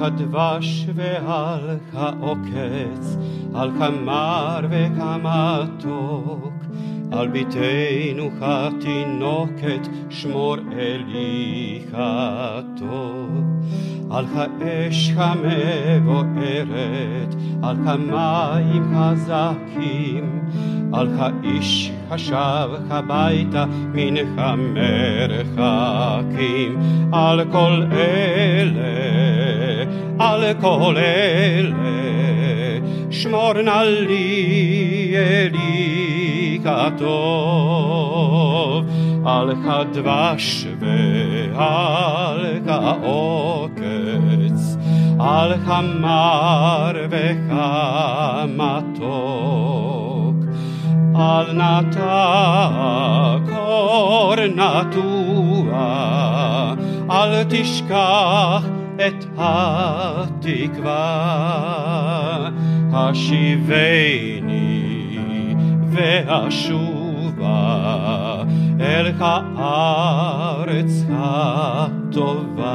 כדבש ועל העוקץ, על כמר וכמתוק, על ביתנו התינוקת, שמור אלי הטוב. על האש המבוערת, על כמים חזקים, על האיש השב הביתה מן המרחקים, על כל אלה, ale kolele, szmornali elikatov, alcha dwaszwy, alcha okec, alcha marwecha al alnata kornatua, al tyśkach על נטע קור נטוע, אל תשכח את התקווה, השיבני והשובה אל הארץ הטובה.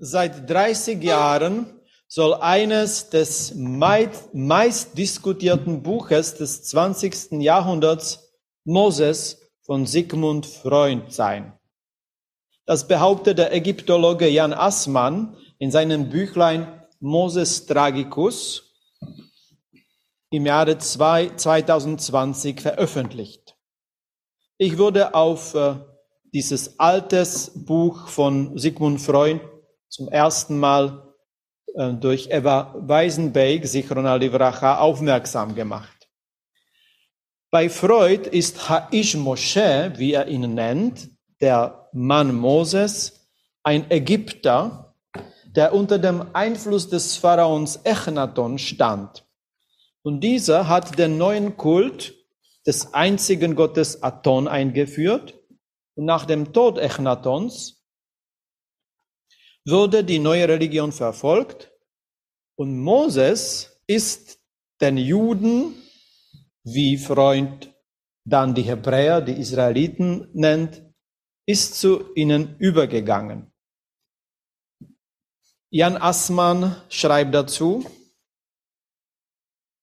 Seit 30 Jahren soll eines des meist diskutierten Buches des 20. Jahrhunderts Moses von Sigmund Freund sein. Das behauptet der Ägyptologe Jan Assmann in seinem Büchlein Moses Tragicus im Jahre 2020 veröffentlicht. Ich wurde auf äh, dieses altes Buch von Sigmund Freud zum ersten Mal äh, durch Eva Weisenbeck, Sichron Livracha, aufmerksam gemacht. Bei Freud ist Haish Moshe, wie er ihn nennt, der Mann Moses, ein Ägypter, der unter dem Einfluss des Pharaons Echnaton stand. Und dieser hat den neuen Kult des einzigen Gottes Aton eingeführt. Und nach dem Tod Echnatons wurde die neue Religion verfolgt. Und Moses ist den Juden, wie Freund dann die Hebräer, die Israeliten nennt, ist zu ihnen übergegangen. Jan Assmann schreibt dazu,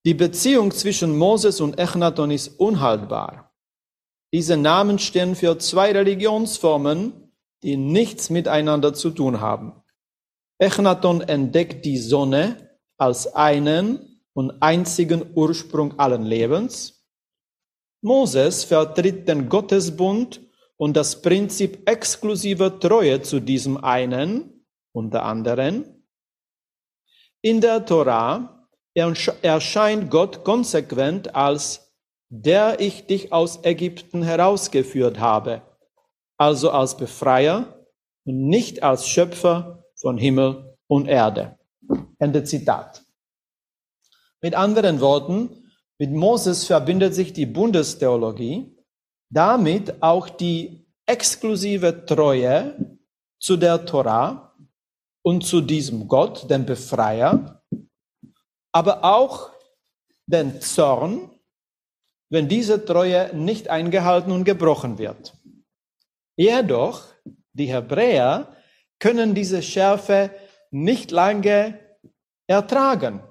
die Beziehung zwischen Moses und Echnaton ist unhaltbar. Diese Namen stehen für zwei Religionsformen, die nichts miteinander zu tun haben. Echnaton entdeckt die Sonne als einen und einzigen Ursprung allen Lebens. Moses vertritt den Gottesbund und das Prinzip exklusiver Treue zu diesem einen, unter anderem. In der Torah erscheint Gott konsequent als der ich dich aus Ägypten herausgeführt habe, also als Befreier und nicht als Schöpfer von Himmel und Erde. Ende Zitat. Mit anderen Worten, mit Moses verbindet sich die Bundestheologie, damit auch die exklusive Treue zu der Torah und zu diesem Gott, dem Befreier, aber auch den Zorn, wenn diese Treue nicht eingehalten und gebrochen wird. Jedoch, die Hebräer können diese Schärfe nicht lange ertragen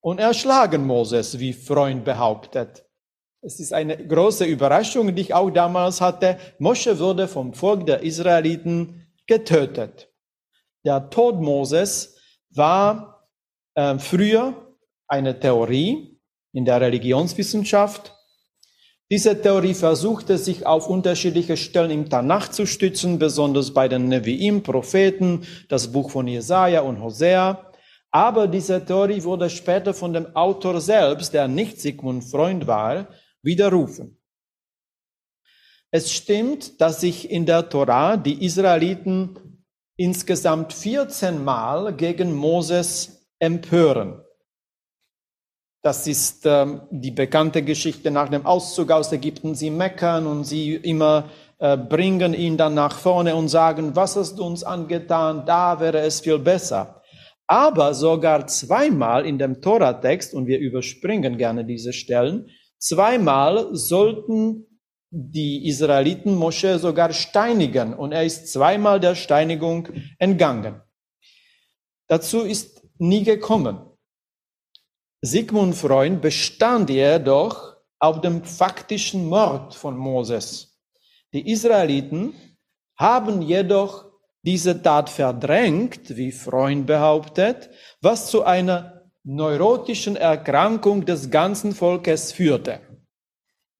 und erschlagen Moses, wie Freund behauptet. Es ist eine große Überraschung, die ich auch damals hatte. Mosche wurde vom Volk der Israeliten getötet. Der Tod Moses war äh, früher eine Theorie in der Religionswissenschaft. Diese Theorie versuchte sich auf unterschiedliche Stellen im Tanach zu stützen, besonders bei den Neviim, Propheten, das Buch von Jesaja und Hosea. Aber diese Theorie wurde später von dem Autor selbst, der nicht Sigmund Freund war, widerrufen. Es stimmt, dass sich in der Torah die Israeliten insgesamt 14 Mal gegen Moses empören. Das ist ähm, die bekannte Geschichte nach dem Auszug aus Ägypten. Sie meckern und sie immer äh, bringen ihn dann nach vorne und sagen, was hast du uns angetan? Da wäre es viel besser. Aber sogar zweimal in dem Torah-Text, und wir überspringen gerne diese Stellen, Zweimal sollten die Israeliten Mosche sogar steinigen und er ist zweimal der Steinigung entgangen. Dazu ist nie gekommen. Sigmund Freund bestand jedoch auf dem faktischen Mord von Moses. Die Israeliten haben jedoch diese Tat verdrängt, wie Freund behauptet, was zu einer neurotischen Erkrankung des ganzen Volkes führte.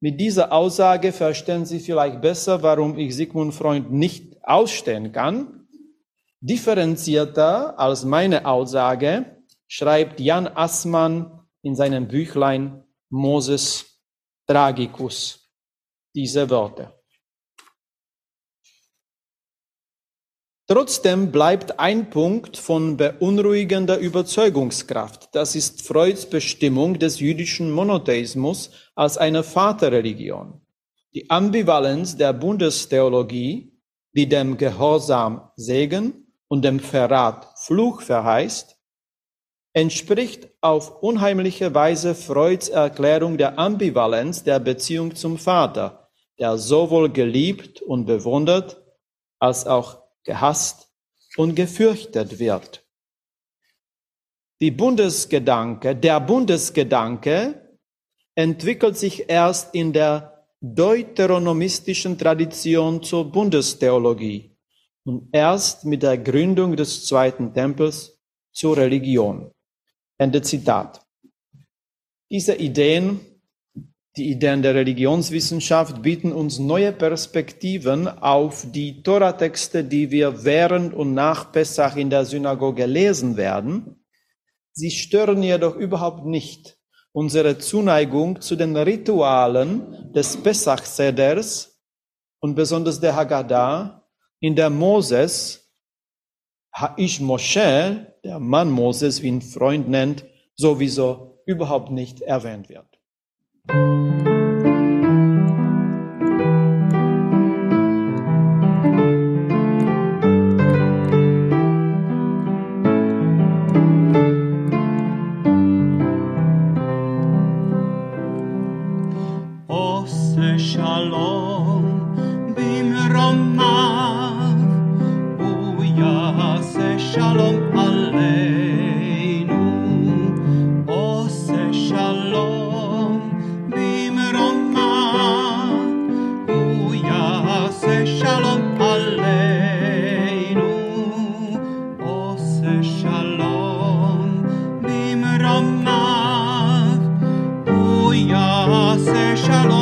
Mit dieser Aussage verstehen Sie vielleicht besser, warum ich Sigmund Freund nicht ausstehen kann. Differenzierter als meine Aussage schreibt Jan Assmann in seinem Büchlein Moses Tragicus diese Worte. Trotzdem bleibt ein Punkt von beunruhigender Überzeugungskraft. Das ist Freuds Bestimmung des jüdischen Monotheismus als eine Vaterreligion. Die Ambivalenz der Bundestheologie, die dem Gehorsam Segen und dem Verrat Fluch verheißt, entspricht auf unheimliche Weise Freuds Erklärung der Ambivalenz der Beziehung zum Vater, der sowohl geliebt und bewundert als auch gehasst und gefürchtet wird. Die Bundesgedanke, der Bundesgedanke entwickelt sich erst in der deuteronomistischen Tradition zur Bundestheologie und erst mit der Gründung des zweiten Tempels zur Religion. Ende Zitat. Diese Ideen die Ideen der Religionswissenschaft bieten uns neue Perspektiven auf die Toratexte, die wir während und nach Pessach in der Synagoge lesen werden. Sie stören jedoch überhaupt nicht unsere Zuneigung zu den Ritualen des Pessach-Seders und besonders der Haggadah, in der Moses, Haish Moshe, der Mann Moses, wie ihn Freund nennt, sowieso überhaupt nicht erwähnt wird. Thank you. Shalom.